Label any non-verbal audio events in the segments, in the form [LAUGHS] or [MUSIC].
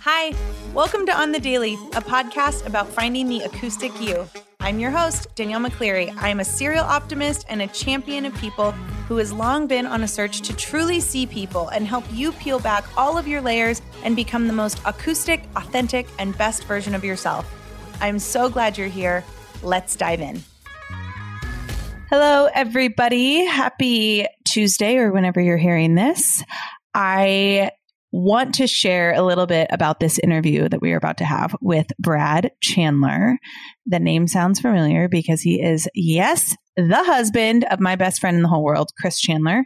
Hi, welcome to On the Daily, a podcast about finding the acoustic you. I'm your host, Danielle McCleary. I am a serial optimist and a champion of people who has long been on a search to truly see people and help you peel back all of your layers and become the most acoustic, authentic, and best version of yourself. I'm so glad you're here. Let's dive in. Hello, everybody. Happy Tuesday or whenever you're hearing this. I want to share a little bit about this interview that we are about to have with Brad Chandler. The name sounds familiar because he is, yes, the husband of my best friend in the whole world, Chris Chandler.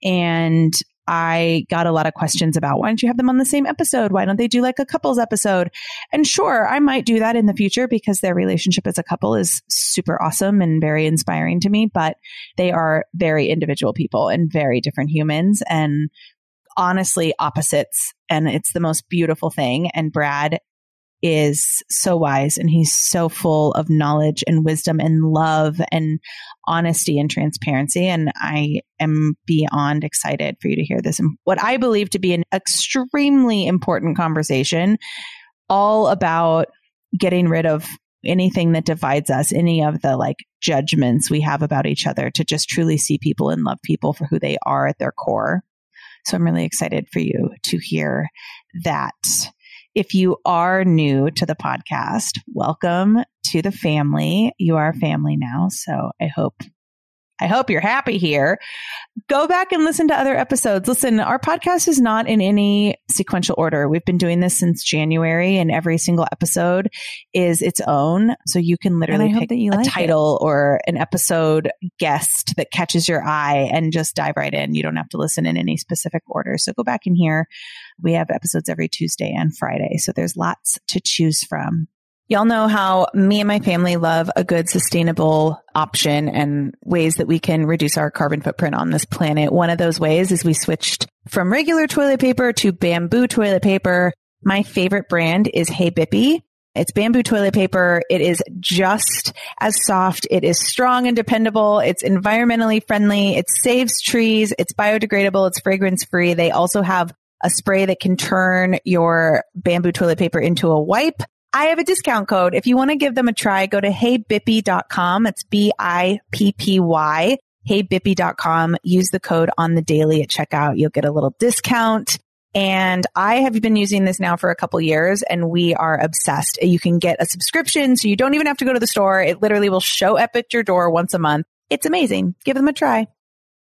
And I got a lot of questions about why don't you have them on the same episode? Why don't they do like a couples episode? And sure, I might do that in the future because their relationship as a couple is super awesome and very inspiring to me, but they are very individual people and very different humans. And honestly opposites and it's the most beautiful thing. And Brad is so wise and he's so full of knowledge and wisdom and love and honesty and transparency. And I am beyond excited for you to hear this. And what I believe to be an extremely important conversation, all about getting rid of anything that divides us, any of the like judgments we have about each other, to just truly see people and love people for who they are at their core. So I'm really excited for you to hear that. If you are new to the podcast, welcome to the family. You are a family now. So I hope I hope you're happy here. Go back and listen to other episodes. Listen, our podcast is not in any sequential order. We've been doing this since January, and every single episode is its own. So you can literally pick a like title it. or an episode guest that catches your eye and just dive right in. You don't have to listen in any specific order. So go back in here. We have episodes every Tuesday and Friday. So there's lots to choose from. Y'all know how me and my family love a good sustainable option and ways that we can reduce our carbon footprint on this planet. One of those ways is we switched from regular toilet paper to bamboo toilet paper. My favorite brand is Hey Bippy. It's bamboo toilet paper. It is just as soft. It is strong and dependable. It's environmentally friendly. It saves trees. It's biodegradable. It's fragrance free. They also have a spray that can turn your bamboo toilet paper into a wipe. I have a discount code. If you want to give them a try, go to heybippy.com. It's B-I-P-P-Y. Heybippy.com. Use the code on the daily at checkout. You'll get a little discount. And I have been using this now for a couple years and we are obsessed. You can get a subscription so you don't even have to go to the store. It literally will show up at your door once a month. It's amazing. Give them a try.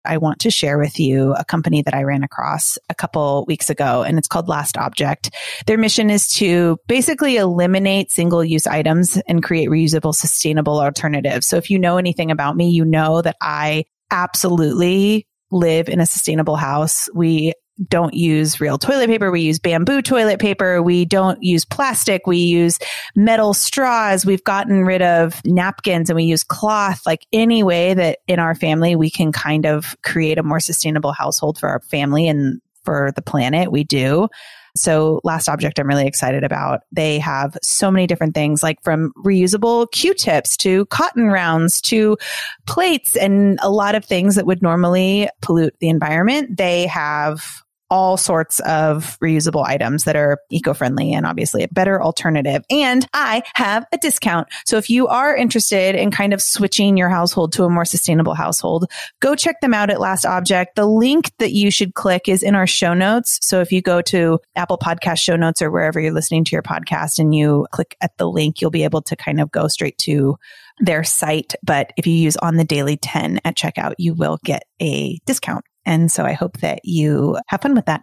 I want to share with you a company that I ran across a couple weeks ago and it's called Last Object. Their mission is to basically eliminate single use items and create reusable, sustainable alternatives. So if you know anything about me, you know that I absolutely live in a sustainable house. We don't use real toilet paper. We use bamboo toilet paper. We don't use plastic. We use metal straws. We've gotten rid of napkins and we use cloth. Like any way that in our family we can kind of create a more sustainable household for our family and for the planet, we do. So last object I'm really excited about. They have so many different things like from reusable Q-tips to cotton rounds to plates and a lot of things that would normally pollute the environment. They have all sorts of reusable items that are eco-friendly and obviously a better alternative. And I have a discount. So if you are interested in kind of switching your household to a more sustainable household, go check them out at Last Object. The link that you should click is in our show notes. So if you go to Apple Podcast show notes or wherever you're listening to your podcast and you click at the link, you'll be able to kind of go straight to their site. But if you use on the daily 10 at checkout, you will get a discount. And so I hope that you have fun with that.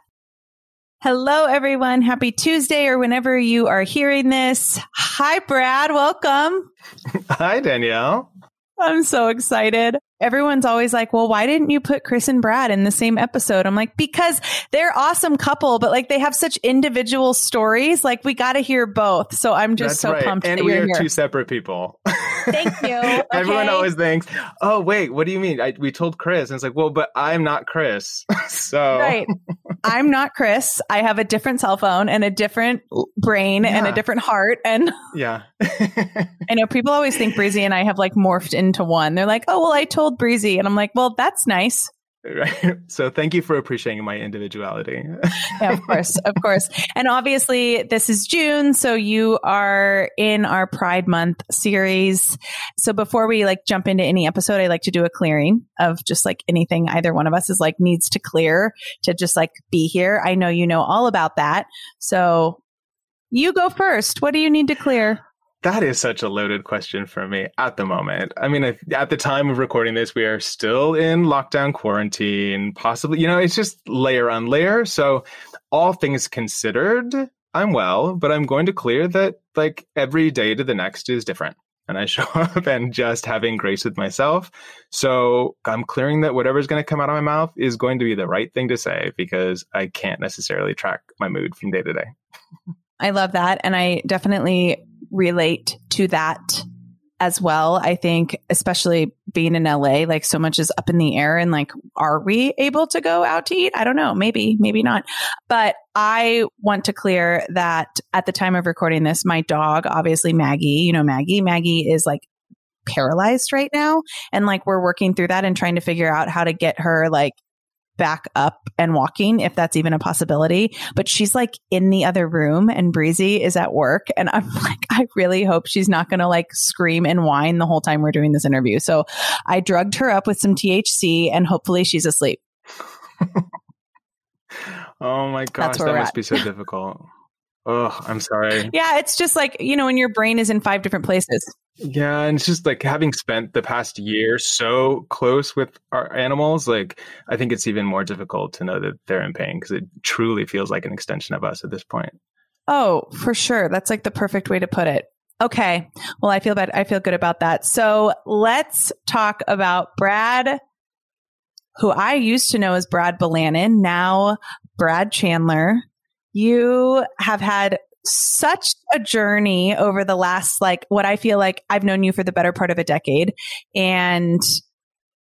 Hello, everyone. Happy Tuesday or whenever you are hearing this. Hi, Brad. Welcome. Hi, Danielle. I'm so excited. Everyone's always like, well, why didn't you put Chris and Brad in the same episode? I'm like, because they're awesome couple, but like they have such individual stories. Like we got to hear both. So I'm just That's so right. pumped. And we are here. two separate people. [LAUGHS] Thank you. [LAUGHS] Okay. Everyone always thinks, oh, wait, what do you mean? I, we told Chris. And it's like, well, but I'm not Chris. [LAUGHS] so. Right. I'm not Chris. I have a different cell phone and a different brain yeah. and a different heart. And [LAUGHS] yeah. I know people always think Breezy and I have like morphed into one. They're like, oh, well, I told Breezy. And I'm like, well, that's nice. Right. [LAUGHS] So thank you for appreciating my individuality. yeah, of course, of course. And obviously this is June, so you are in our Pride Month series. So before we like jump into any episode, I like to do a clearing of just like anything either one of us is like needs to clear to just like be here. I know you know all about that. So you go first. What do you need to clear? That is such a loaded question for me at the moment. I mean, at the time of recording this, we are still in lockdown quarantine, possibly, you know, it's just layer on layer. So, all things considered, I'm well, but I'm going to clear that like every day to the next is different. And I show [LAUGHS] up and just having grace with myself. So I'm clearing that whatever's going to come out of my mouth is going to be the right thing to say because I can't necessarily track my mood from day to day. I love that. And I definitely relate to that as well. I think, especially being in LA, like so much is up in the air and like, are we able to go out to eat? I don't know. Maybe, maybe not. But I want to clear that at the time of recording this, my dog, obviously Maggie, you know, Maggie, Maggie is like paralyzed right now. And like, we're working through that and trying to figure out how to get her like back up and walking if that's even a possibility. But she's like in the other room and Breezy is at work. And I'm [LAUGHS] like, I really hope she's not going to like scream and whine the whole time we're doing this interview. So I drugged her up with some THC and hopefully she's asleep. [LAUGHS] oh my gosh, that must at. be so [LAUGHS] difficult. Oh, I'm sorry. Yeah, it's just like, you know, when your brain is in five different places. Yeah, and it's just like having spent the past year so close with our animals, like I think it's even more difficult to know that they're in pain because it truly feels like an extension of us at this point. Oh, for sure. That's like the perfect way to put it. Okay. Well, I feel bad. I feel good about that. So let's talk about Brad, who I used to know as Brad Belanin, now Brad Chandler you have had such a journey over the last, like, what I feel like I've known you for the better part of a decade. And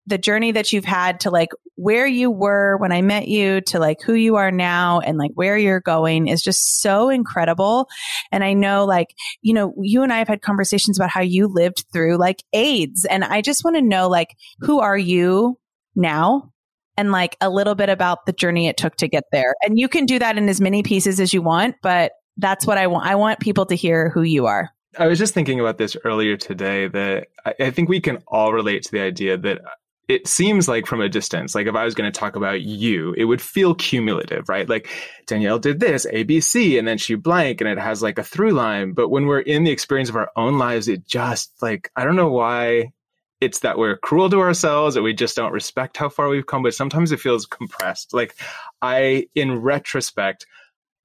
the journey that you've had to like where you were when I met you to like who you are now and like where you're going is just so incredible. And I know like, you know, you and I have had conversations about how you lived through like AIDS. And I just want to know like, who are you now? and like a little bit about the journey it took to get there. And you can do that in as many pieces as you want, but that's what I want. I want people to hear who you are. I was just thinking about this earlier today that I, I think we can all relate to the idea that it seems like from a distance, like if I was going to talk about you, it would feel cumulative, right? Like Danielle did this, ABC, and then she blank, and it has like a through line. But when we're in the experience of our own lives, it just like, I don't know why it's that we're cruel to ourselves that we just don't respect how far we've come but sometimes it feels compressed like i in retrospect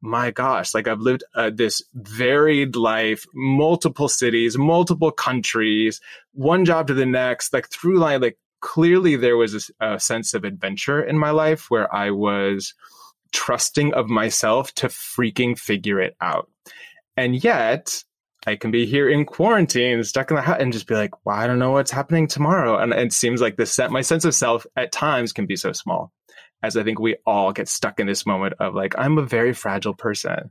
my gosh like i've lived uh, this varied life multiple cities multiple countries one job to the next like through line like clearly there was a, a sense of adventure in my life where i was trusting of myself to freaking figure it out and yet I can be here in quarantine, stuck in the house, and just be like, well, I don't know what's happening tomorrow. And it seems like this set my sense of self at times can be so small, as I think we all get stuck in this moment of like, I'm a very fragile person.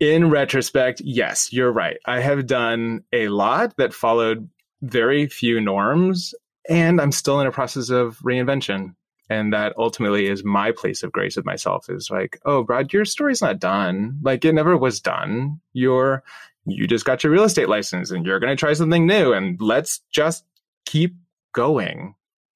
In retrospect, yes, you're right. I have done a lot that followed very few norms, and I'm still in a process of reinvention. And that ultimately is my place of grace with myself is like, oh, Brad, your story's not done. Like it never was done. You're you just got your real estate license and you're going to try something new and let's just keep going.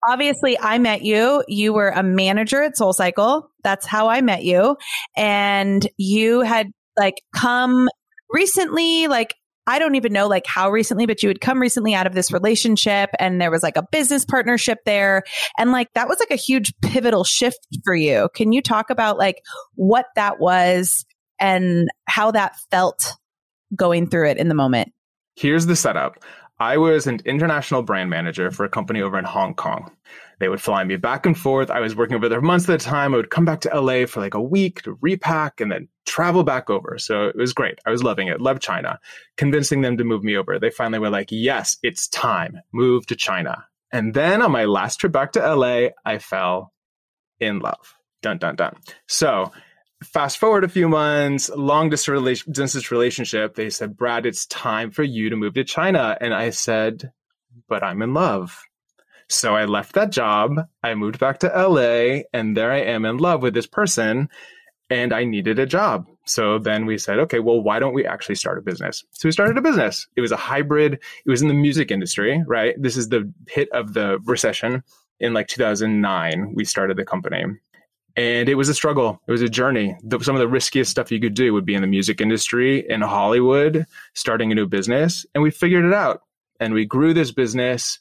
Obviously, I met you. You were a manager at Soul Cycle. That's how I met you. And you had like come recently, like I don't even know like how recently, but you had come recently out of this relationship and there was like a business partnership there. And like that was like a huge pivotal shift for you. Can you talk about like what that was and how that felt going through it in the moment? Here's the setup. I was an international brand manager for a company over in Hong Kong. They would fly me back and forth. I was working over there months at a time. I would come back to LA for like a week to repack and then travel back over. So it was great. I was loving it. Loved China. Convincing them to move me over. They finally were like, yes, it's time. Move to China. And then on my last trip back to LA, I fell in love. Dun, dun, dun. So fast forward a few months, long distance relationship, they said, Brad, it's time for you to move to China. And I said, but I'm in love. So I left that job. I moved back to LA, and there I am in love with this person, and I needed a job. So then we said, okay, well, why don't we actually start a business? So we started a business. It was a hybrid, it was in the music industry, right? This is the hit of the recession. In like 2009, we started the company. And it was a struggle. It was a journey. The, some of the riskiest stuff you could do would be in the music industry in Hollywood, starting a new business. And we figured it out. And we grew this business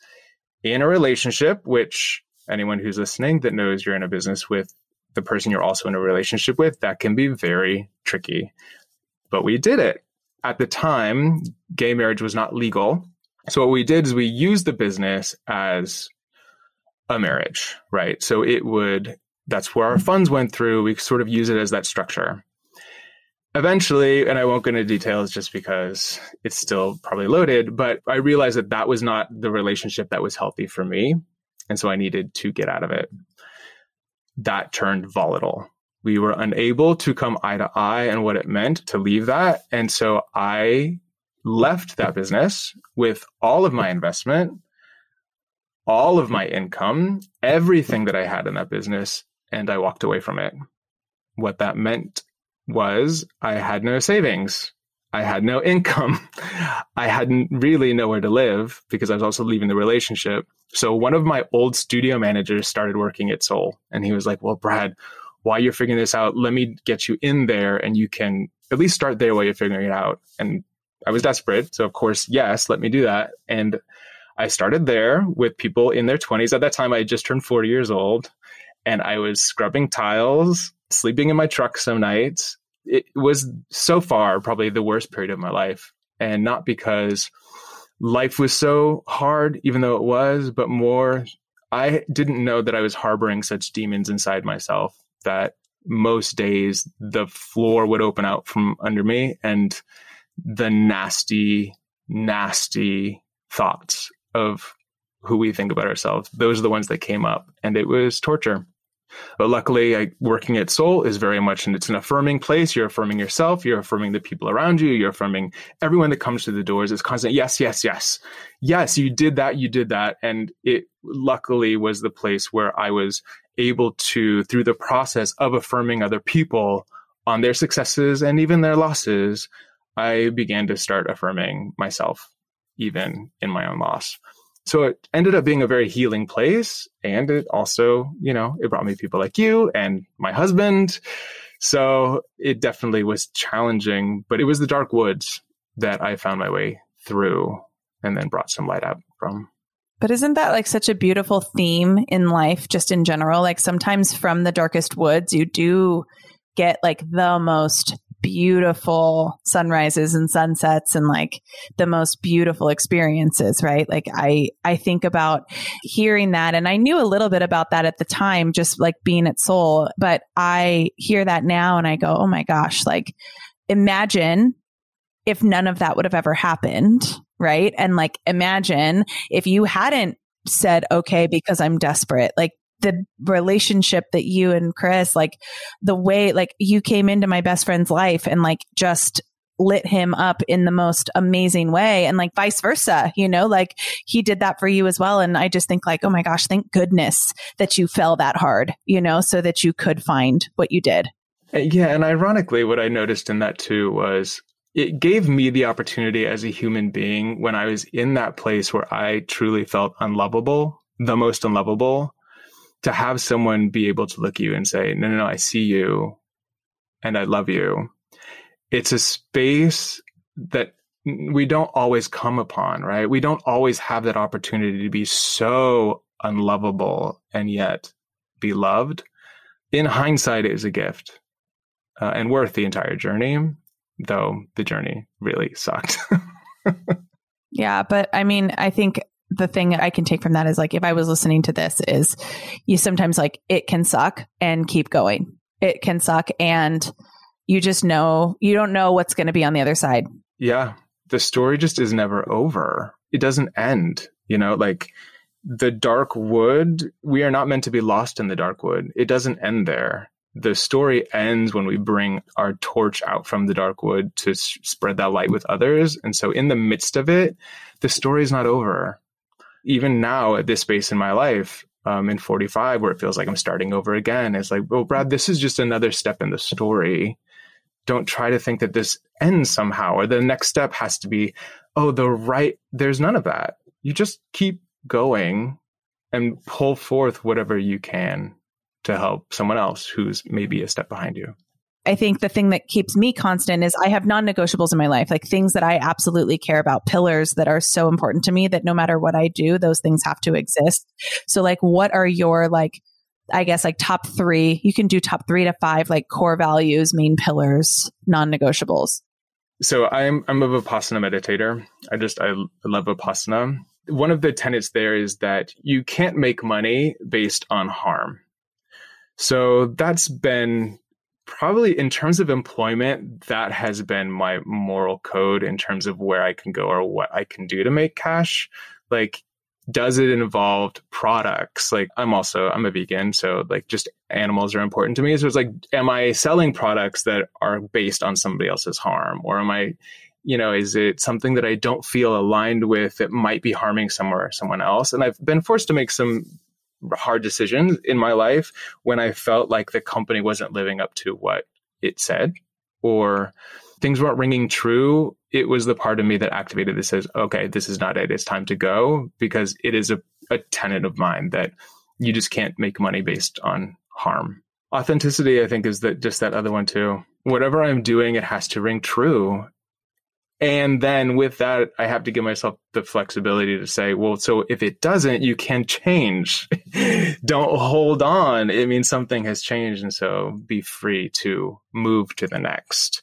in a relationship, which anyone who's listening that knows you're in a business with the person you're also in a relationship with, that can be very tricky. But we did it. At the time, gay marriage was not legal. So what we did is we used the business as a marriage, right? So it would, that's where our funds went through. We sort of use it as that structure. Eventually, and I won't go into details just because it's still probably loaded, but I realized that that was not the relationship that was healthy for me. And so I needed to get out of it that turned volatile. We were unable to come eye to eye and what it meant to leave that. And so I left that business with all of my investment, all of my income, everything that I had in that business, and I walked away from it. What that meant was I had no savings. I had no [LAUGHS] income. I hadn't really nowhere to live because I was also leaving the relationship. So one of my old studio managers started working at Soul and he was like, well, Brad, while you're figuring this out, let me get you in there and you can at least start there while you're figuring it out. And I was desperate. So of course, yes, let me do that. And I started there with people in their 20s. At that time, I had just turned 40 years old and I was scrubbing tiles, sleeping in my truck some nights. It was so far probably the worst period of my life. And not because life was so hard, even though it was, but more, I didn't know that I was harboring such demons inside myself that most days the floor would open out from under me and the nasty, nasty thoughts of who we think about ourselves, those are the ones that came up. And it was torture. But luckily, I, working at Soul is very much, and it's an affirming place. You're affirming yourself. You're affirming the people around you. You're affirming everyone that comes to the doors. It's constant. Yes, yes, yes, yes. You did that. You did that. And it luckily was the place where I was able to, through the process of affirming other people on their successes and even their losses, I began to start affirming myself, even in my own loss so it ended up being a very healing place and it also you know it brought me people like you and my husband. So it definitely was challenging but it was the dark woods that i found my way through and then brought some light out from. But isn't that like such a beautiful theme in life just in general? Like sometimes from the darkest woods you do get like the most beautiful sunrises and sunsets and like the most beautiful experiences, right? Like I I think about hearing that and I knew a little bit about that at the time just like being at Soul, but I hear that now and I go, "Oh my gosh, like imagine if none of that would have ever happened." Right? And like imagine if you hadn't said, okay, because I'm desperate. Like the relationship that you and Chris, like the way, like you came into my best friend's life and like just lit him up in the most amazing way and like vice versa you know? Like he did that for you as well. And i just think like oh my gosh thank goodness that you fell that hard you know so that you could find what you did. Uh, yeah and ironically what i noticed in that too was it gave me the opportunity as a human being when i was in that place where i truly felt unlovable the most unlovable to have someone be able to look at you and say, no, no, no, I see you and I love you. It's a space that we don't always come upon, right? We don't always have that opportunity to be so unlovable and yet be loved. In hindsight, it is a gift uh, and worth the entire journey, though the journey really sucked. [LAUGHS] yeah, but I mean, I think the thing I can take from that is like if I was listening to this is you sometimes like it can suck and keep going. It can suck and you just know you don't know what's going to be on the other side. Yeah. The story just is never over. It doesn't end, you know, like the dark wood, we are not meant to be lost in the dark wood. It doesn't end there. The story ends when we bring our torch out from the dark wood to s- spread that light with others. And so in the midst of it, the story is not over even now at this space in my life, um, in 45, where it feels like I'm starting over again, it's like, well, Brad, this is just another step in the story. Don't try to think that this ends somehow, or the next step has to be, oh, the right, there's none of that. You just keep going and pull forth whatever you can to help someone else who's maybe a step behind you. I think the thing that keeps me constant is I have non negotiables in my life, like things that I absolutely care about, pillars that are so important to me that no matter what I do, those things have to exist. So, like, what are your, like, I guess, like top three? You can do top three to five, like core values, main pillars, non negotiables. So, I'm, I'm a Vipassana meditator. I just, I love Vipassana. One of the tenets there is that you can't make money based on harm. So that's been probably in terms of employment, that has been my moral code in terms of where I can go or what I can do to make cash. Like, does it involve products? Like, I'm also I'm a vegan, so like just animals are important to me. So it's like, am I selling products that are based on somebody else's harm, or am I, you know, is it something that I don't feel aligned with that might be harming somewhere someone else? And I've been forced to make some hard decisions in my life when I felt like the company wasn't living up to what it said or things weren't ringing true. It was the part of me that activated that says, okay, this is not it. It's time to go because it is a, a tenet of mine that you just can't make money based on harm. Authenticity, I think, is that just that other one too. Whatever I'm doing, it has to ring true. And then with that, I have to give myself the flexibility to say, well, so if it doesn't, you can change. [LAUGHS] Don't hold on. It means something has changed. And so be free to move to the next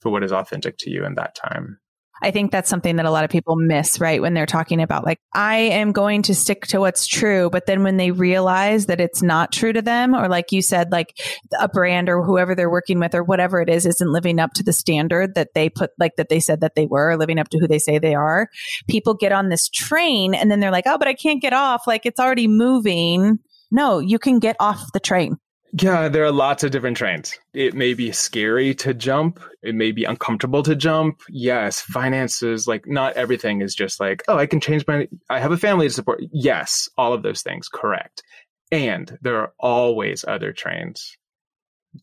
for what is authentic to you in that time. I think that's something that a lot of people miss, right? When they're talking about like, I am going to stick to what's true. But then when they realize that it's not true to them, or like you said, like a brand or whoever they're working with or whatever it is, isn't living up to the standard that they put, like that they said that they were, living up to who they say they are. People get on this train and then they're like, oh, but I can't get off. Like it's already moving. No, you can get off the train. Yeah, there are lots of different trains. It may be scary to jump. It may be uncomfortable to jump. Yes, finances, like not everything is just like, oh, I can change my, I have a family to support. Yes, all of those things, correct. And there are always other trains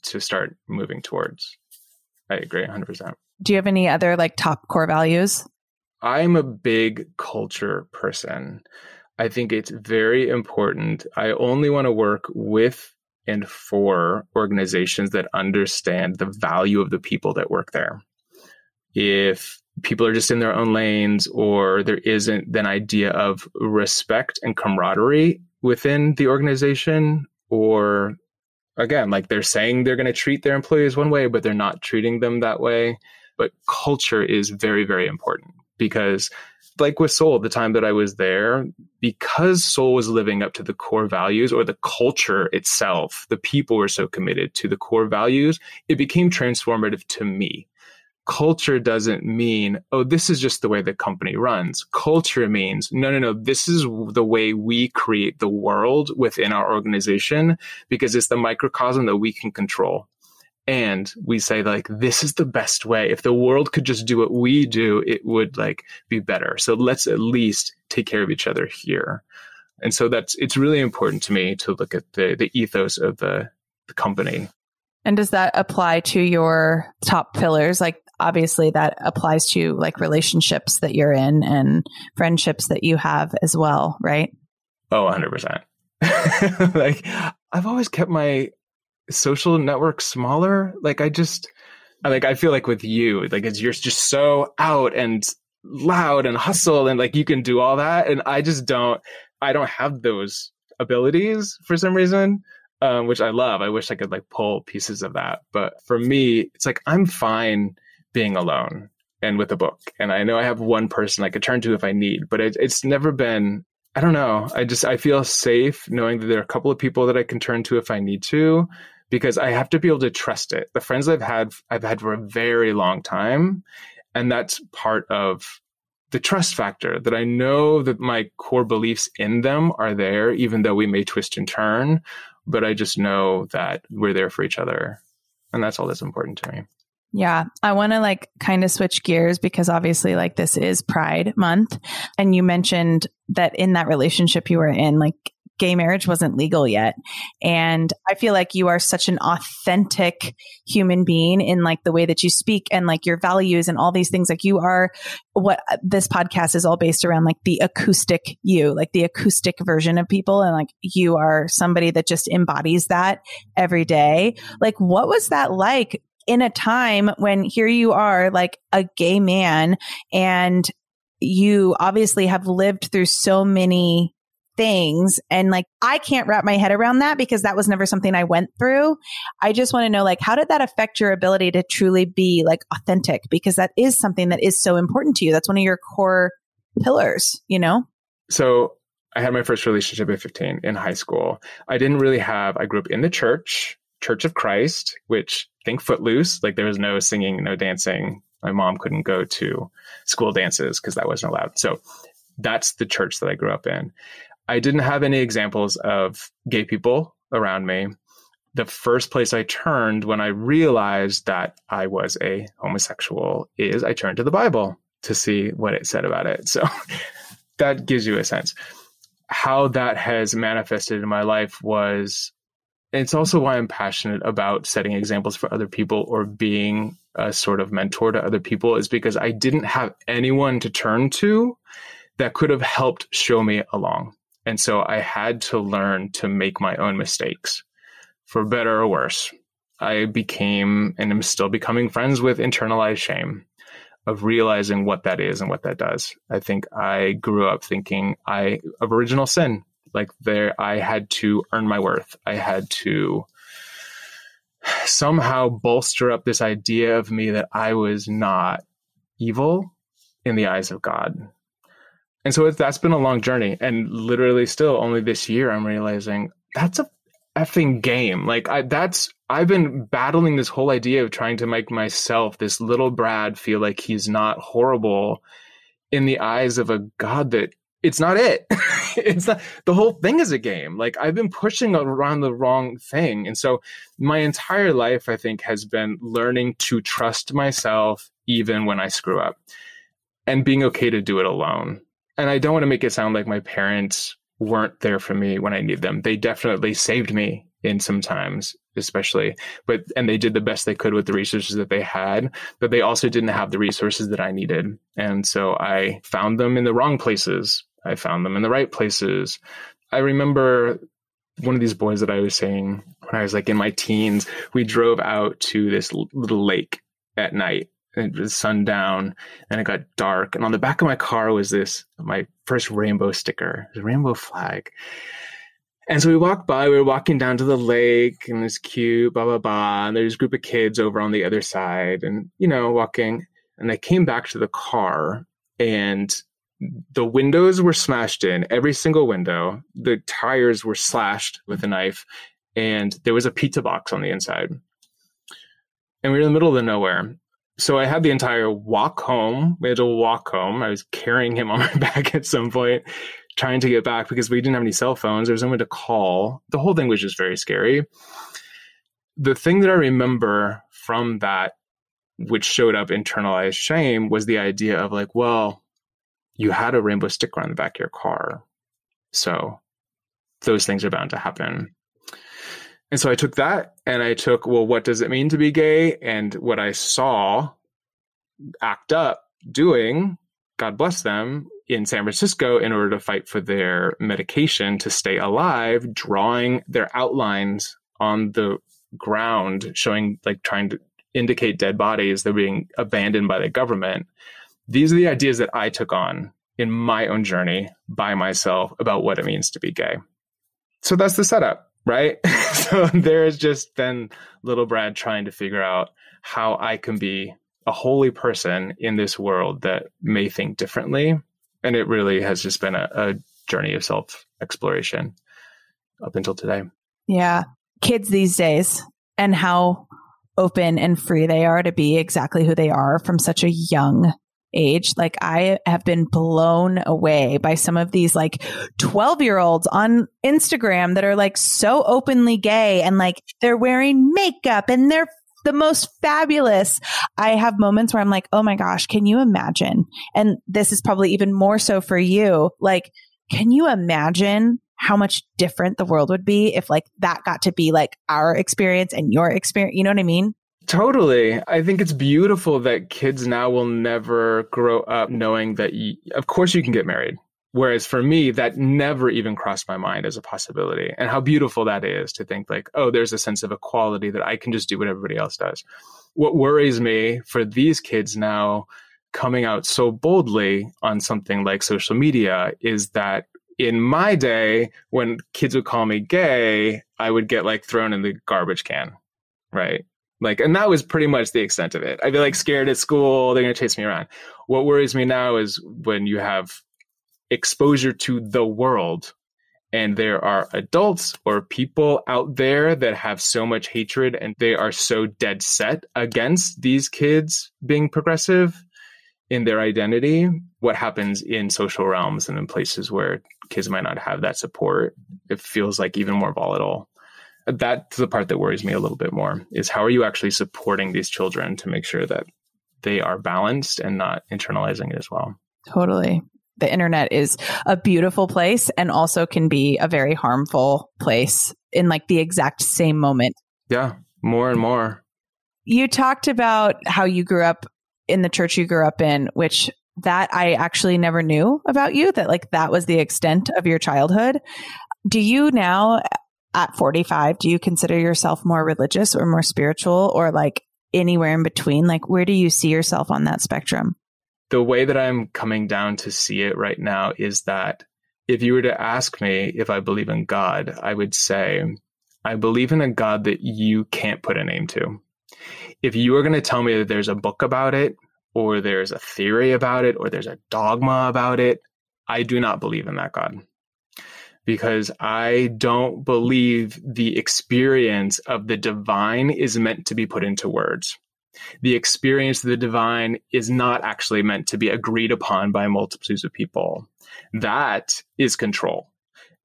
to start moving towards. I agree 100%. Do you have any other like top core values? I'm a big culture person. I think it's very important. I only want to work with and for organizations that understand the value of the people that work there. If people are just in their own lanes or there isn't an idea of respect and camaraderie within the organization or again like they're saying they're going to treat their employees one way but they're not treating them that way but culture is very very important because like with Soul, the time that I was there, because Soul was living up to the core values or the culture itself, the people were so committed to the core values, it became transformative to me. Culture doesn't mean, oh, this is just the way the company runs. Culture means, no, no, no, this is the way we create the world within our organization because it's the microcosm that we can control and we say like this is the best way. If the world could just do what we do it would like be better. So let's at least take care of each other here. And so that's it's really important to me to look at the the ethos of the, the company. And does that apply to your top pillars? Like obviously that applies to like relationships that you're in and friendships that you have as well right? Oh 100% [LAUGHS] like i've always kept my social network smaller. Like I just like I feel like with you, like it's you're just so out and loud and hustle and like you can do all that. And I just don't I don't have those abilities for some reason. Um, which I love. I wish I could like pull pieces of that. But for me, it's like I'm fine being alone and with a book. And I know I have one person I could turn to if I need, but it, it's never been I don't know. I just I feel safe knowing that there are a couple of people that I can turn to if I need to because I have to be able to trust it. The friends I've had, I've had for a very long time. And that's part of the trust factor that I know that my core beliefs in them are there, even though we may twist and turn. But I just know that we're there for each other. And that's all that's important to me. Yeah, I want to like kind of switch gears because obviously, like, this is Pride Month. And you mentioned that in that relationship you were in, like, gay marriage wasn't legal yet. And I feel like you are such an authentic human being in like the way that you speak and like your values and all these things. Like you are what this podcast is all based around, like the acoustic you, like the acoustic version of people. And like you are somebody that just embodies that every day. Like, what was that like? In a time when here you are, like a gay man, and you obviously have lived through so many things. And like, I can't wrap my head around that because that was never something I went through. I just want to know, like, how did that affect your ability to truly be like authentic? Because that is something that is so important to you. That's one of your core pillars, you know? So I had my first relationship at 15 in high school. I didn't really have, I grew up in the church, Church of Christ, which think footloose, like there was no singing, no dancing. My mom couldn't go to school dances because that wasn't allowed. So that's the church that I grew up in. I didn't have any examples of gay people around me. The first place I turned when I realized that I was a homosexual is I turned to the Bible to see what it said about it. So [LAUGHS] that gives you a sense. How that has manifested in my life was it's also why I'm passionate about setting examples for other people or being a sort of mentor to other people is because I didn't have anyone to turn to that could have helped show me along. And so I had to learn to make my own mistakes for better or worse. I became and am still becoming friends with internalized shame of realizing what that is and what that does. I think I grew up thinking I of original sin. Like there I had to earn my worth. I had to somehow bolster up this idea of me that I was not evil in the eyes of God. And so that's been a long journey. And literally still only this year, I'm realizing that's a effing game. Like I, that's, I've been battling this whole idea of trying to make myself, this little Brad, feel like he's not horrible in the eyes of a God that it's not it. [LAUGHS] it's not, the whole thing is a game. Like I've been pushing around the wrong thing. And so my entire life, I think, has been learning to trust myself even when I screw up and being okay to do it alone and I don't want to make it sound like my parents weren't there for me when I needed them. They definitely saved me in some times, especially, but, and they did the best they could with the resources that they had, but they also didn't have the resources that I needed. And so I found them in the wrong places. I found them in the right places. I remember one of these boys that I was saying when I was like in my teens, we drove out to this little lake at night it was sundown and it got dark. And on the back of my car was this my first rainbow sticker, the rainbow flag. And so we walked by, we were walking down to the lake and it's cute, blah, blah, blah. And there's a group of kids over on the other side and, you know, walking. And I came back to the car and the windows were smashed in, every single window. The tires were slashed with a knife and there was a pizza box on the inside. And we were in the middle of nowhere so I had the entire walk home. We had to walk home. I was carrying him on my [LAUGHS] back at some point, trying to get back because we didn't have any cell phones. There was no one to call. The whole thing was just very scary. The thing that I remember from that, which showed up internalized shame, was the idea of like, well, you had a rainbow sticker on the back of your car. So those things are bound to happen. And so I took that and I took, well, what does it mean to be gay? And what I saw ACT UP doing, God bless them, in San Francisco in order to fight for their medication to stay alive, drawing their outlines on the ground, showing like trying to indicate dead bodies that are being abandoned by the government. These are the ideas that I took on in my own journey by myself about what it means to be gay. So that's the setup right? [LAUGHS] so there has just been little Brad trying to figure out how I can be a holy person in this world that may think differently. And it really has just been a, a journey of self exploration up until today. Yeah. Kids these days and how open and free they are to be exactly who they are from such a young age. Like I have been blown away by some of these like 12 year olds on Instagram that are like so openly gay and like they're wearing makeup and they're the most fabulous. I have moments where I'm like, oh my gosh, can you imagine? And this is probably even more so for you. Like, can you imagine how much different the world would be if like that got to be like our experience and your experience? You know what I mean? Totally. I think it's beautiful that kids now will never grow up knowing that, of course, you can get married. Whereas for me, that never even crossed my mind as a possibility. And how beautiful that is to think, like, oh, there's a sense of equality that I can just do what everybody else does. What worries me for these kids now coming out so boldly on something like social media is that in my day, when kids would call me gay, I would get like thrown in the garbage can, right? Like, and that was pretty much the extent of it. I'd be like scared at school, they're going to chase me around. What worries me now is when you have exposure to the world and there are adults or people out there that have so much hatred and they are so dead set against these kids being progressive in their identity what happens in social realms and in places where kids might not have that support it feels like even more volatile that's the part that worries me a little bit more is how are you actually supporting these children to make sure that they are balanced and not internalizing it as well? Totally. The internet is a beautiful place and also can be a very harmful place in like the exact same moment. Yeah more and more. You talked about how you grew up in the church you grew up in which that I actually never knew about you that like that was the extent of your childhood. Do you now at 45, do you consider yourself more religious or more spiritual or like anywhere in between? Like, where do you see yourself on that spectrum? The way that I'm coming down to see it right now is that if you were to ask me if I believe in God, I would say, I believe in a God that you can't put a name to. If you are going to tell me that there's a book about it, or there's a theory about it, or there's a dogma about it, I do not believe in that God because I don't believe the experience of the divine is meant to be put into words. The experience of the divine is not actually meant to be agreed upon by multitudes of people. That is control.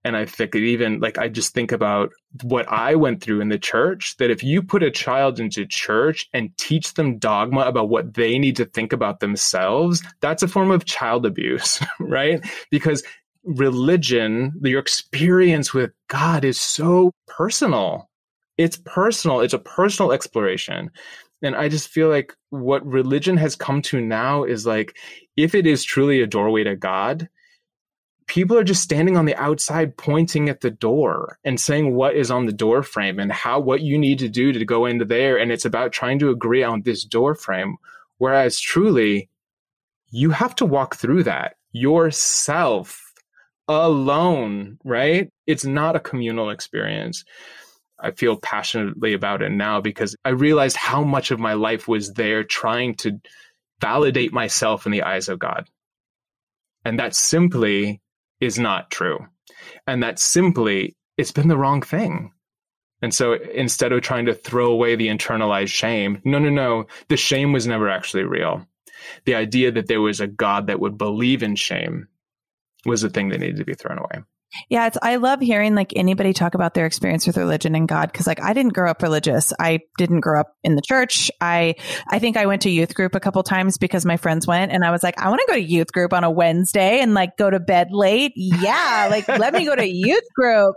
And I think even like I just think about what I went through in the church that if you put a child into church and teach them dogma about what they need to think about themselves, that's a form of child abuse, [LAUGHS] right? Because religion, your experience with God is so personal. It's personal. It's a personal exploration. And I just feel like what religion has come to now is like, if it is truly a doorway to God, people are just standing on the outside pointing at the door and saying what is on the door frame and how what you need to do to go into there and it's about trying to agree on this door frame whereas truly you have to walk through that yourself alone, right? It's not a communal experience. I feel passionately about it now because I realized how much of my life was there trying to validate myself in the eyes of God. And that simply is not true. And that simply, it's been the wrong thing. And so instead of trying to throw away the internalized shame, no, no, no, the shame was never actually real. The idea that there was a God that would believe in shame was the thing that needed to be thrown away. Yeah, it's I love hearing like anybody talk about their experience with religion and God cuz like I didn't grow up religious. I didn't grow up in the church. I I think I went to youth group a couple times because my friends went and I was like I want to go to youth group on a Wednesday and like go to bed late. Yeah, like let me go to [LAUGHS] youth group.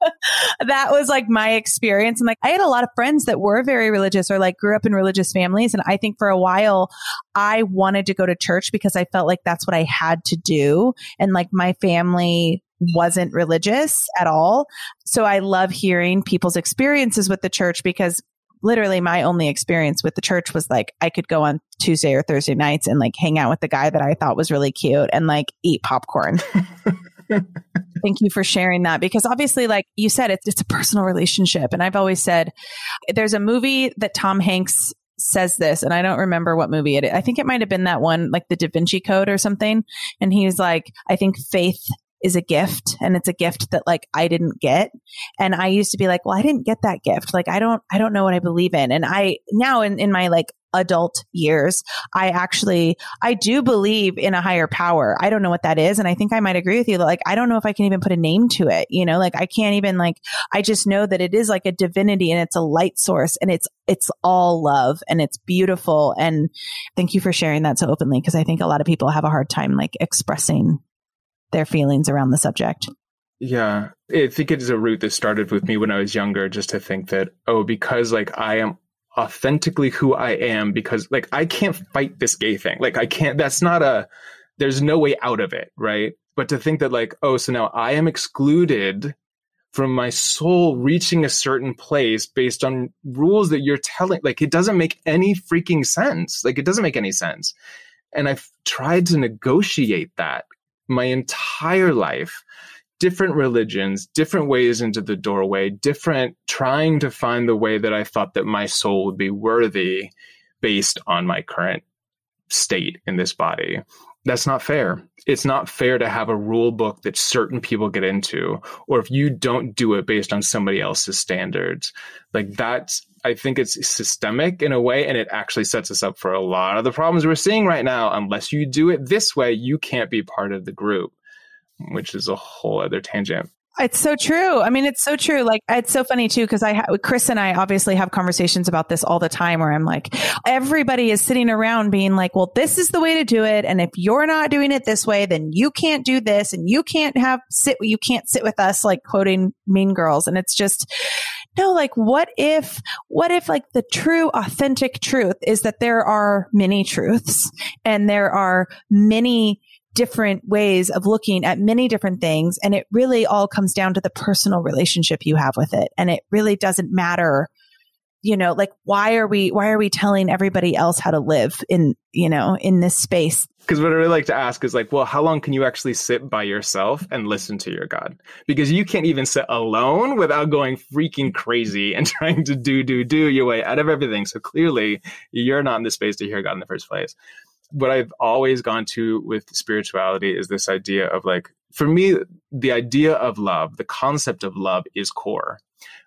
[LAUGHS] that was like my experience and like I had a lot of friends that were very religious or like grew up in religious families and I think for a while I wanted to go to church because I felt like that's what I had to do and like my family wasn't religious at all. So I love hearing people's experiences with the church because literally my only experience with the church was like I could go on Tuesday or Thursday nights and like hang out with the guy that I thought was really cute and like eat popcorn. [LAUGHS] Thank you for sharing that because obviously, like you said, it's, it's a personal relationship. And I've always said there's a movie that Tom Hanks says this, and I don't remember what movie it is. I think it might have been that one, like the Da Vinci Code or something. And he's like, I think faith is a gift and it's a gift that like I didn't get. And I used to be like, well, I didn't get that gift. Like, I don't, I don't know what I believe in. And I now in, in my like adult years, I actually, I do believe in a higher power. I don't know what that is. And I think I might agree with you that like, I don't know if I can even put a name to it. You know, like I can't even like, I just know that it is like a divinity and it's a light source and it's, it's all love and it's beautiful. And thank you for sharing that so openly because I think a lot of people have a hard time like expressing their feelings around the subject. Yeah. I think it is a root that started with me when I was younger, just to think that, oh, because like I am authentically who I am because like I can't fight this gay thing. Like I can't that's not a there's no way out of it, right? But to think that like, oh, so now I am excluded from my soul reaching a certain place based on rules that you're telling like it doesn't make any freaking sense. Like it doesn't make any sense. And I've tried to negotiate that my entire life different religions, different ways into the doorway, different trying to find the way that I thought that my soul would be worthy based on my current state in this body. That's not fair. It's not fair to have a rule book that certain people get into, or if you don't do it based on somebody else's standards. Like that's, I think it's systemic in a way, and it actually sets us up for a lot of the problems we're seeing right now. Unless you do it this way, you can't be part of the group which is a whole other tangent. It's so true. I mean, it's so true. Like, it's so funny too, because I, ha- Chris and I obviously have conversations about this all the time where I'm like, everybody is sitting around being like, well, this is the way to do it. And if you're not doing it this way, then you can't do this and you can't have sit, you can't sit with us, like quoting Mean Girls. And it's just, no, like, what if, what if like the true, authentic truth is that there are many truths and there are many different ways of looking at many different things. And it really all comes down to the personal relationship you have with it. And it really doesn't matter, you know, like why are we, why are we telling everybody else how to live in, you know, in this space? Because what I really like to ask is like, well, how long can you actually sit by yourself and listen to your God? Because you can't even sit alone without going freaking crazy and [LAUGHS] trying to do, do, do your way out of everything. So clearly you're not in the space to hear God in the first place what I've always gone to with spirituality is this idea of like, for me, the idea of love, the concept of love is core.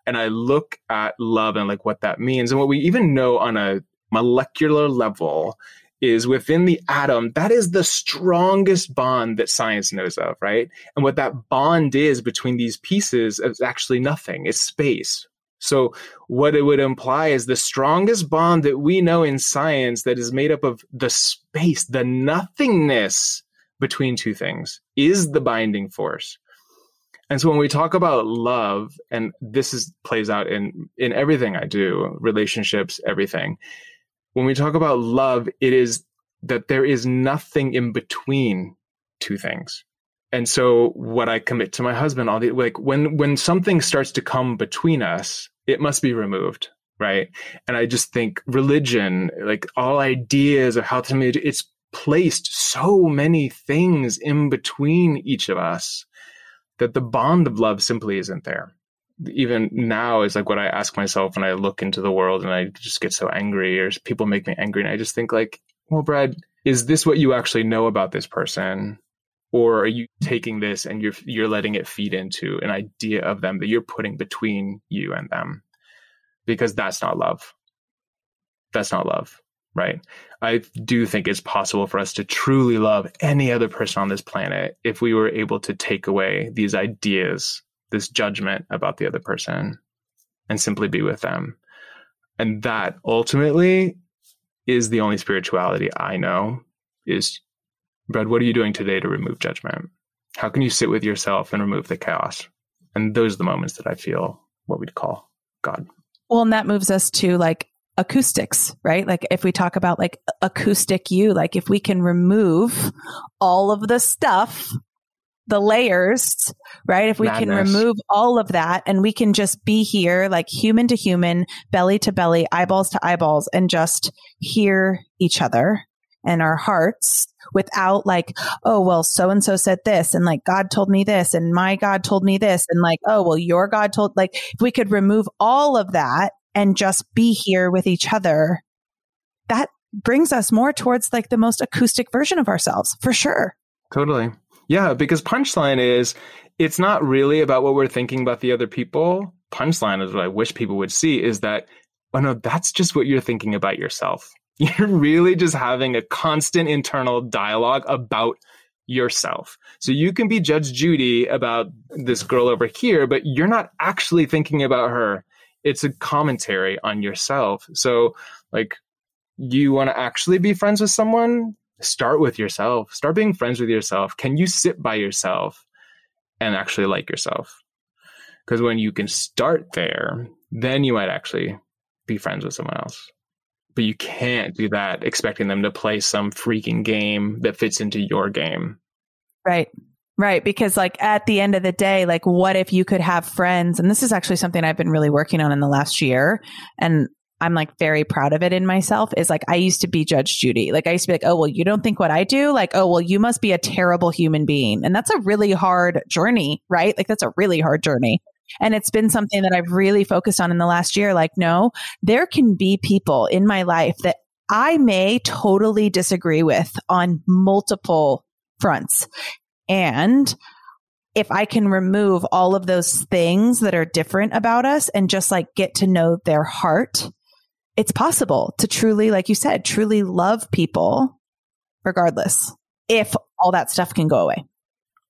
And I look at love and like what that means. And what we even know on a molecular level is within the atom, that is the strongest bond that science knows of, right? And what that bond is between these pieces is actually nothing. It's space, so, what it would imply is the strongest bond that we know in science that is made up of the space, the nothingness between two things is the binding force. And so when we talk about love, and this is plays out in in everything I do, relationships, everything. When we talk about love, it is that there is nothing in between two things and so what I commit to my husband, all the like when when something starts to come between us, it must be removed, right? And I just think religion, like all ideas of how to it's placed so many things in between each of us that the bond of love simply isn't there. Even now is like what I ask myself when I look into the world and I just get so angry or people make me angry and I just think like, well, Brad, is this what you actually know about this person? Or are you taking this and you're you're letting it feed into an idea of them that you're putting between you and them? Because that's not love. That's not love right? I do think it's possible for us to truly love any other person on this planet if we were able to take away these ideas this judgment about the other person and simply be with them. And that ultimately is the only spirituality i know is Brad, what are you doing today to remove judgment? How can you sit with yourself and remove the chaos? And those are the moments that I feel what we'd call God. Well, and that moves us to like acoustics, right? Like if we talk about like acoustic you, like if we can remove all of the stuff, the layers, right? If we Madness. can remove all of that and we can just be here like human to human, belly to belly, eyeballs to eyeballs and just hear each other and our hearts without like, oh, well, so and so said this and like God told me this and my God told me this and like, oh, well, your God told, like, if we could remove all of that and just be here with each other, that brings us more towards like the most acoustic version of ourselves for sure. Totally. Yeah, because punchline is it's not really about what we're thinking about the other people. Punchline is what I wish people would see is that, oh no, that's just what you're thinking about yourself. [LAUGHS] You're really just having a constant internal dialogue about yourself. So you can be Judge Judy about this girl over here, but you're not actually thinking about her. It's a commentary on yourself. So, like, you want to actually be friends with someone? Start with yourself. Start being friends with yourself. Can you sit by yourself and actually like yourself? Because when you can start there, then you might actually be friends with someone else. But you can't do that expecting them to play some freaking game that fits into your game. Right. Right. Because, like, at the end of the day, like, what if you could have friends? And this is actually something I've been really working on in the last year. And I'm like very proud of it in myself is like I used to be Judge Judy. Like I used to be like, oh, well, you don't think what I do? Like, oh, well, you must be a terrible human being. And that's a really hard journey, right? Like that's a really hard journey. And it's been something that I've really focused on in the last year. Like, no, there can be people in my life that I may totally disagree with on multiple fronts. And if I can remove all of those things that are different about us and just like get to know their heart it's possible to truly, like you said, truly love people regardless if all that stuff can go away.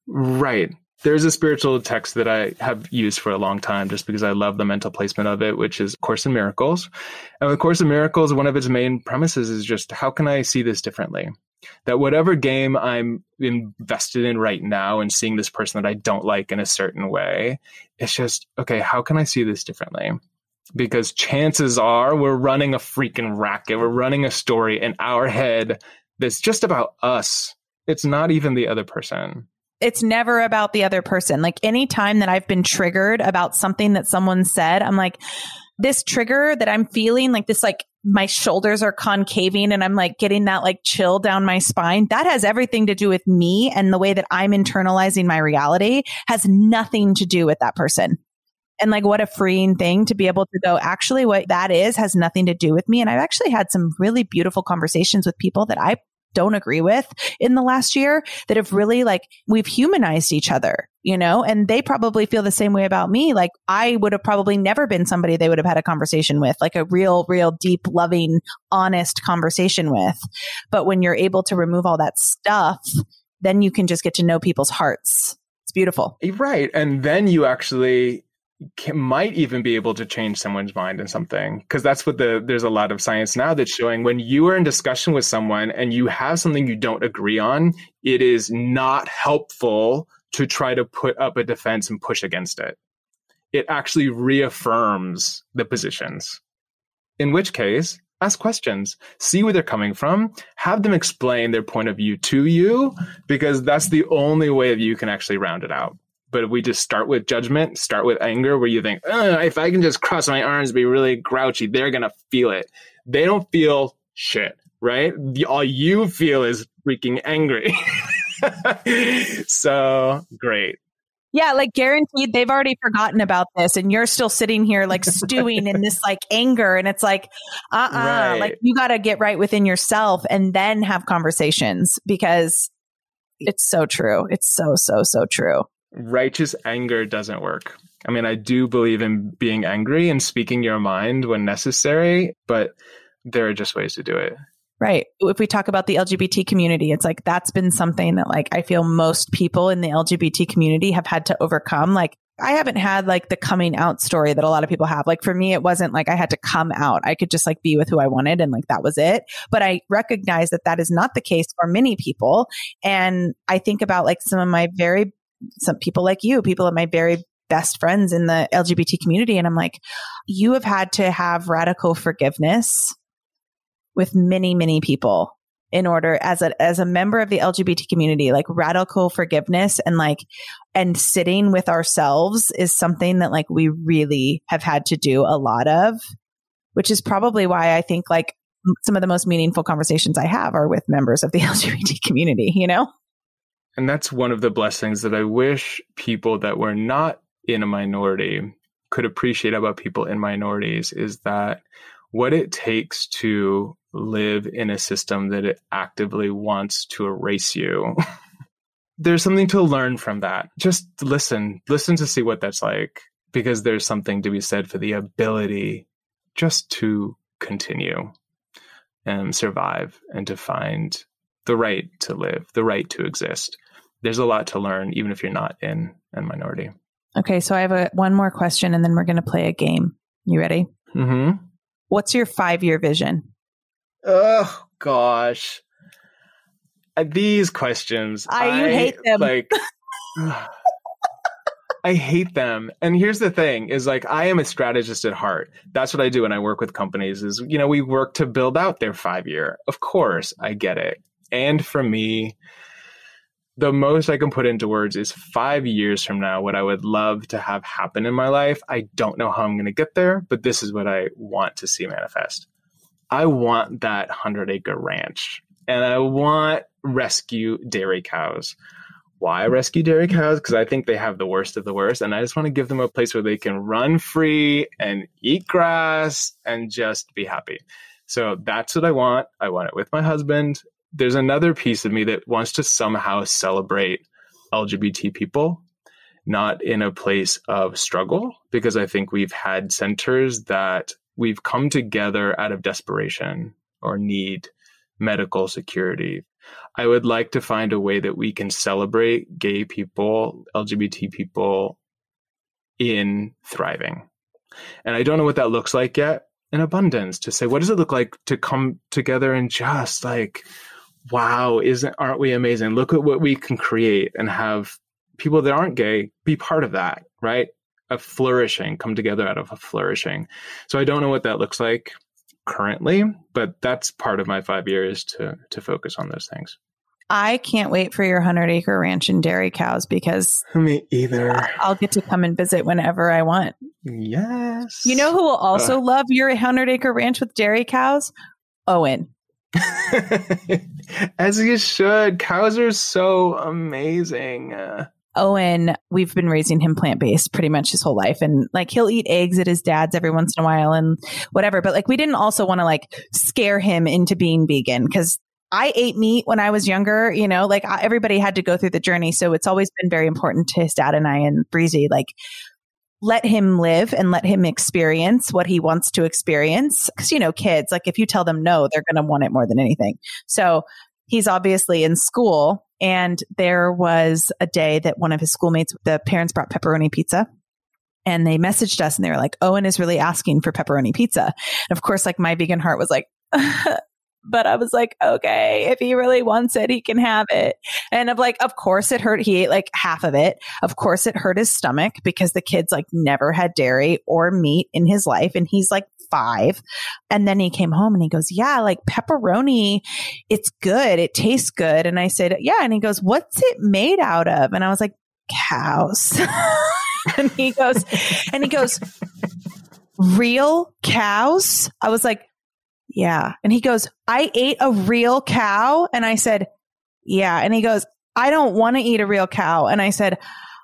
Right. There's a spiritual text that I have used for a long time just because I love the mental placement of it, which is Course in Miracles. And with Course in Miracles, one of its main premises is just how can I see this differently? That whatever game I'm invested in right now and seeing this person that I don't like in a certain way, it's just, okay, how can I see this differently? because chances are we're running a freaking racket. We're running a story in our head that's just about us. It's not even the other person. It's never about the other person. Like any time that I've been triggered about something that someone said, I'm like, this trigger that I'm feeling, like this, like my shoulders are concaving and I'm like getting that like chill down my spine. That has everything to do with me and the way that I'm internalizing my reality has nothing to do with that person. And like, what a freeing thing to be able to go, actually, what that is has nothing to do with me. And I've actually had some really beautiful conversations with people that I don't agree with in the last year that have really like, we've humanized each other, you know, and they probably feel the same way about me. Like, I would have probably never been somebody they would have had a conversation with, like a real, real deep, loving, honest conversation with. But when you're able to remove all that stuff, then you can just get to know people's hearts. It's beautiful. Right. And then you actually can, might even be able to change someone's mind in something because that's what the there's a lot of science now that's showing when you are in discussion with someone and you have something you don't agree on it is not helpful to try to put up a defense and push against it. It actually reaffirms the positions. In which case ask questions. See where they're coming from. Have them explain their point of view to you because that's the only way that you can actually round it out but if we just start with judgment, start with anger, where you think, if I can just cross my arms, be really grouchy, they're gonna feel it. They don't feel shit, right? All you feel is freaking angry. [LAUGHS] so great. Yeah, like guaranteed they've already forgotten about this and you're still sitting here like stewing in this like anger and it's like uh-uh right. like you got to get right within yourself and then have conversations because it's so true. It's so so so true righteous anger doesn't work. I mean, I do believe in being angry and speaking your mind when necessary, but there are just ways to do it. Right. If we talk about the LGBT community, it's like that's been something that like I feel most people in the LGBT community have had to overcome. Like I haven't had like the coming out story that a lot of people have. Like for me, it wasn't like I had to come out. I could just like be with who I wanted and like that was it. But I recognize that that is not the case for many people. And I think about like some of my very some people like you, people of my very best friends in the LGBT community. And I'm like, you have had to have radical forgiveness with many, many people in order as a as a member of the LGBT community, like radical forgiveness and like and sitting with ourselves is something that like we really have had to do a lot of, which is probably why I think like some of the most meaningful conversations I have are with members of the [LAUGHS] LGBT community, you know? And that's one of the blessings that I wish people that were not in a minority could appreciate about people in minorities is that what it takes to live in a system that it actively wants to erase you [LAUGHS] there's something to learn from that. Just listen, listen to see what that's like, because there's something to be said for the ability just to continue and survive and to find the right to live, the right to exist. There's a lot to learn, even if you're not in a minority. Okay, so I have a, one more question and then we're going to play a game. You ready? Mm-hmm. What's your five year vision? Oh, gosh. Uh, these questions. I, you hate them. Like, [LAUGHS] [SIGHS] I hate them. And here's the thing is like I am a strategist at heart. That's what I do when I work with companies is you know we work to build out their 5 year. Of course, I get it. And for me the most I can put into words is 5 years from now what I would love to have happen in my life. I don't know how I'm going to get there, but this is what I want to see manifest. I want that 100 acre ranch and I want rescue dairy cows why rescue dairy cows? Because I think they have the worst of the worst. And I just want to give them a place where they can run free and eat grass and just be happy. So that's what I want. I want it with my husband. There's another piece of me that wants to somehow celebrate LGBT people, not in a place of struggle, because I think we've had centers that we've come together out of desperation or need medical security, I would like to find a way that we can celebrate gay people, LGBT people in thriving. And I don't know what that looks like yet in abundance to say, what does it look like to come together and just like, wow, isn't, aren't we amazing? Look at what we can create and have people that aren't gay be part of that, right? A flourishing, come together out of a flourishing. So I don't know what that looks like currently, but that's part of my five years to to focus on those things. I can't wait for your 100 acre ranch and dairy cows because me either. I'll get to come and visit whenever I want. Yes. You know who will also uh. love your 100 acre ranch with dairy cows? Owen. [LAUGHS] As you should. Cows are so amazing. Owen, we've been raising him plant based pretty much his whole life. And like he'll eat eggs at his dad's every once in a while and whatever. But like we didn't also want to like scare him into being vegan because I ate meat when I was younger, you know, like everybody had to go through the journey. So it's always been very important to his dad and I and Breezy, like let him live and let him experience what he wants to experience. Cause you know, kids, like if you tell them no, they're going to want it more than anything. So he's obviously in school and there was a day that one of his schoolmates, the parents brought pepperoni pizza and they messaged us and they were like, Owen is really asking for pepperoni pizza. And of course, like my vegan heart was like, [LAUGHS] but I was like, okay, if he really wants it, he can have it. And of like, of course it hurt. He ate like half of it. Of course it hurt his stomach because the kid's like never had dairy or meat in his life. And he's like five. And then he came home and he goes, yeah, like pepperoni, it's good. It tastes good. And I said, yeah. And he goes, what's it made out of? And I was like, cows. [LAUGHS] and he goes, and he goes, real cows? I was like, yeah. And he goes, I ate a real cow. And I said, yeah. And he goes, I don't want to eat a real cow. And I said,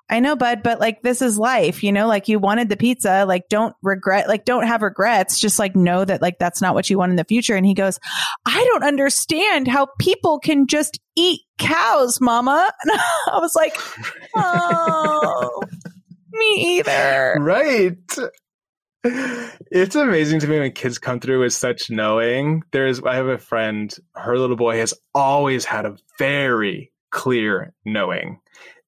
I know, bud, but like this is life, you know, like you wanted the pizza, like don't regret, like don't have regrets. Just like know that like that's not what you want in the future. And he goes, I don't understand how people can just eat cows, mama. [LAUGHS] And I was like, oh, me either. Right it's amazing to me when kids come through with such knowing. There's, I have a friend, her little boy has always had a very clear knowing.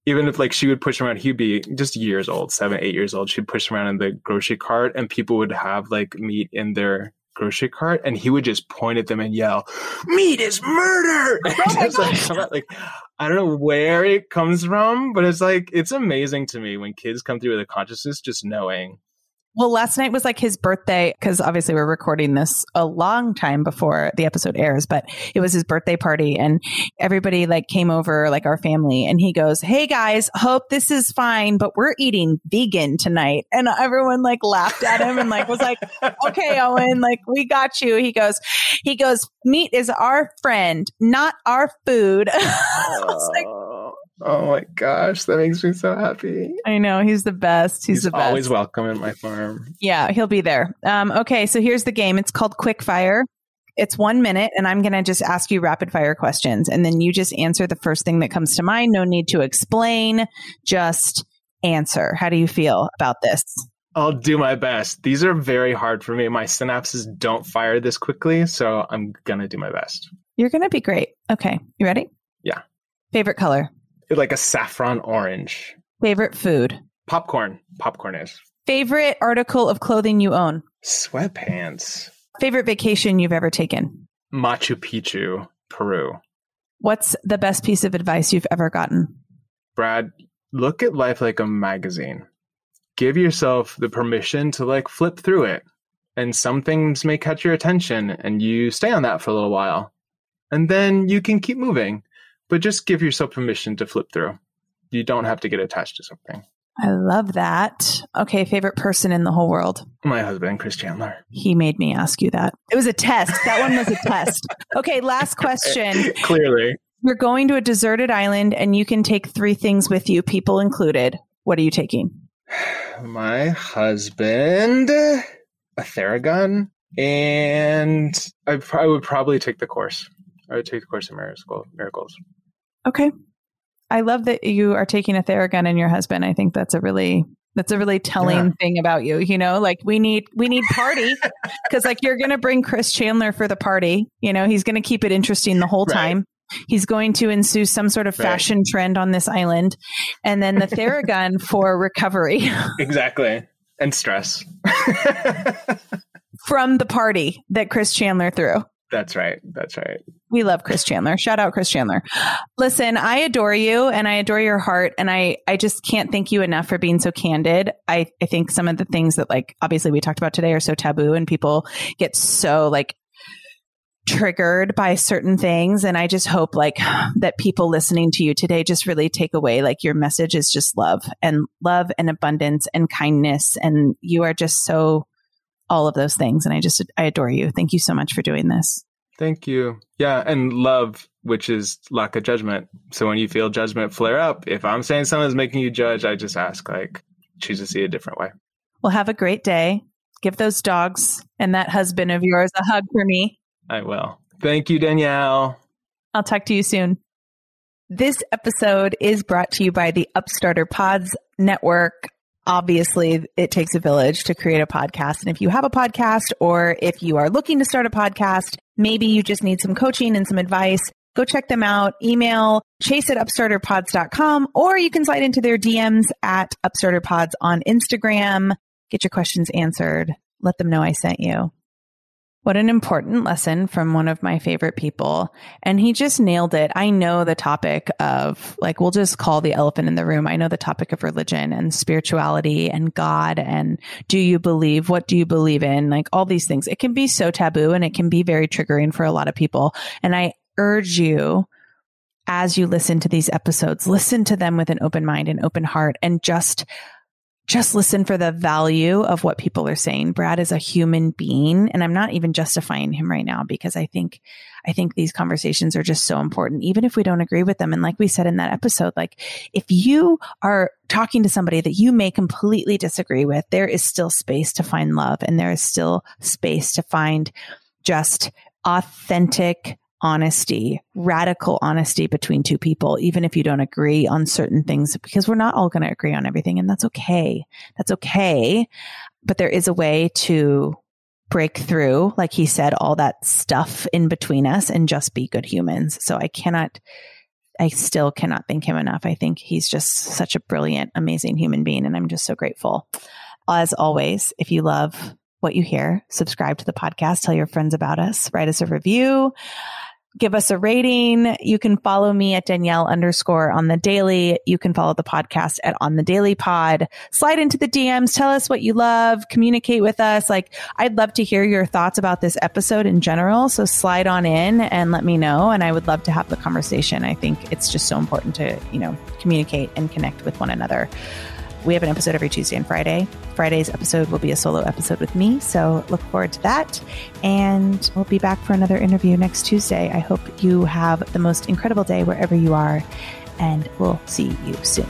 Even if like she would push him around, he'd be just years old, seven, eight years old. She'd push him around in the grocery cart and people would have like meat in their grocery cart and he would just point at them and yell, meat is murder. [LAUGHS] Oh like, [LAUGHS] like, I don't know where it comes from, but it's like, it's amazing to me when kids come through with a consciousness, just knowing well, last night was like his birthday because obviously we're recording this a long time before the episode airs, but it was his birthday party and everybody like came over, like our family, and he goes, Hey guys, hope this is fine, but we're eating vegan tonight. And everyone like laughed at him and like was like, Okay, Owen, like we got you. He goes, he goes, meat is our friend, not our food. [LAUGHS] Like, Oh my gosh, that makes me so happy. I know he's the best. He's, he's the best. Always welcome at my farm. Yeah, he'll be there. Um, okay, so here's the game. It's called Quick Fire. It's one minute, and I'm going to just ask you rapid fire questions. And then you just answer the first thing that comes to mind. No need to explain, just answer. How do you feel about this? I'll do my best. These are very hard for me. My synapses don't fire this quickly, so I'm going to do my best. You're going to be great. Okay. You ready? Yeah. Favorite color? Like a saffron orange. Favorite food? Popcorn. Popcorn is. Favorite article of clothing you own? Sweatpants. Favorite vacation you've ever taken? Machu Picchu, Peru. What's the best piece of advice you've ever gotten? Brad, look at life like a magazine. Give yourself the permission to like flip through it. And some things may catch your attention and you stay on that for a little while. And then you can keep moving, but just give yourself permission to flip through. You don't have to get attached to something. I love that. Okay, favorite person in the whole world? My husband, Chris Chandler. He made me ask you that. It was a test. That one was a test. Okay, last [LAUGHS] question. Clearly. You're going to a deserted island and you can take three things with you, people included. What are you taking? [SIGHS] My husband, a Theragun, and I, I would probably take the course. I would take the course of miracles. Okay. I love that you are taking a Theragun and your husband. I think that's a really that's a really telling yeah. thing about you. You know, like we need we need party [LAUGHS] because like you're gonna bring Chris Chandler for the party. You know, he's gonna keep it interesting the whole time. He's going to ensue some sort of fashion right. trend on this island, and then the Theragun [LAUGHS] for recovery. exactly, and stress [LAUGHS] from the party that Chris Chandler threw. That's right. That's right. We love Chris Chandler. Shout out Chris Chandler. Listen, I adore you and I adore your heart and I I just can't thank you enough for being so candid. I I think some of the things that like obviously we talked about today are so taboo and people get so like triggered by certain things and I just hope like [SIGHS] that people listening to you today just really take away like your message is just love and love and abundance and kindness and you are just so all of those things. And I just, I adore you. Thank you so much for doing this. Thank you. Yeah. And love, which is lack of judgment. So when you feel judgment flare up, if I'm saying someone's making you judge, I just ask, like, choose to see a different way. Well, have a great day. Give those dogs and that husband of yours a hug for me. I will. Thank you, Danielle. I'll talk to you soon. This episode is brought to you by the Upstarter Pods Network obviously it takes a village to create a podcast. And if you have a podcast or if you are looking to start a podcast, maybe you just need some coaching and some advice, go check them out. Email chase at upstarterpods.com or you can slide into their DMs at upstarterpods on Instagram. Get your questions answered. Let them know I sent you. What an important lesson from one of my favorite people. And he just nailed it. I know the topic of, like, we'll just call the elephant in the room. I know the topic of religion and spirituality and God and do you believe? What do you believe in? Like all these things. It can be so taboo and it can be very triggering for a lot of people. And I urge you, as you listen to these episodes, listen to them with an open mind and open heart and just just listen for the value of what people are saying. Brad is a human being and I'm not even justifying him right now because I think, I think these conversations are just so important, even if we don't agree with them. And like we said in that episode, like if you are talking to somebody that you may completely disagree with, there is still space to find love and there is still space to find just authentic honesty, radical honesty between two people, even if you don't agree on certain things, because we're not all going to agree on everything. And that's okay. That's okay. But there is a way to break through, like he said, all that stuff in between us and just be good humans. So I cannot, I still cannot thank him enough. I think he's just such a brilliant, amazing human being. And I'm just so grateful. As always, if you love what you hear, subscribe to the podcast, tell your friends about us, write us a review give us a rating. You can follow me at Danielle underscore on the daily. You can follow the podcast at on the daily pod. Slide into the DMs. Tell us what you love. Communicate with us. Like I'd love to hear your thoughts about this episode in general. So slide on in and let me know. And I would love to have the conversation. I think it's just so important to, you know, communicate and connect with one another. We have an episode every Tuesday and Friday. Friday's episode will be a solo episode with me, so look forward to that. And we'll be back for another interview next Tuesday. I hope you have the most incredible day wherever you are, and we'll see you soon.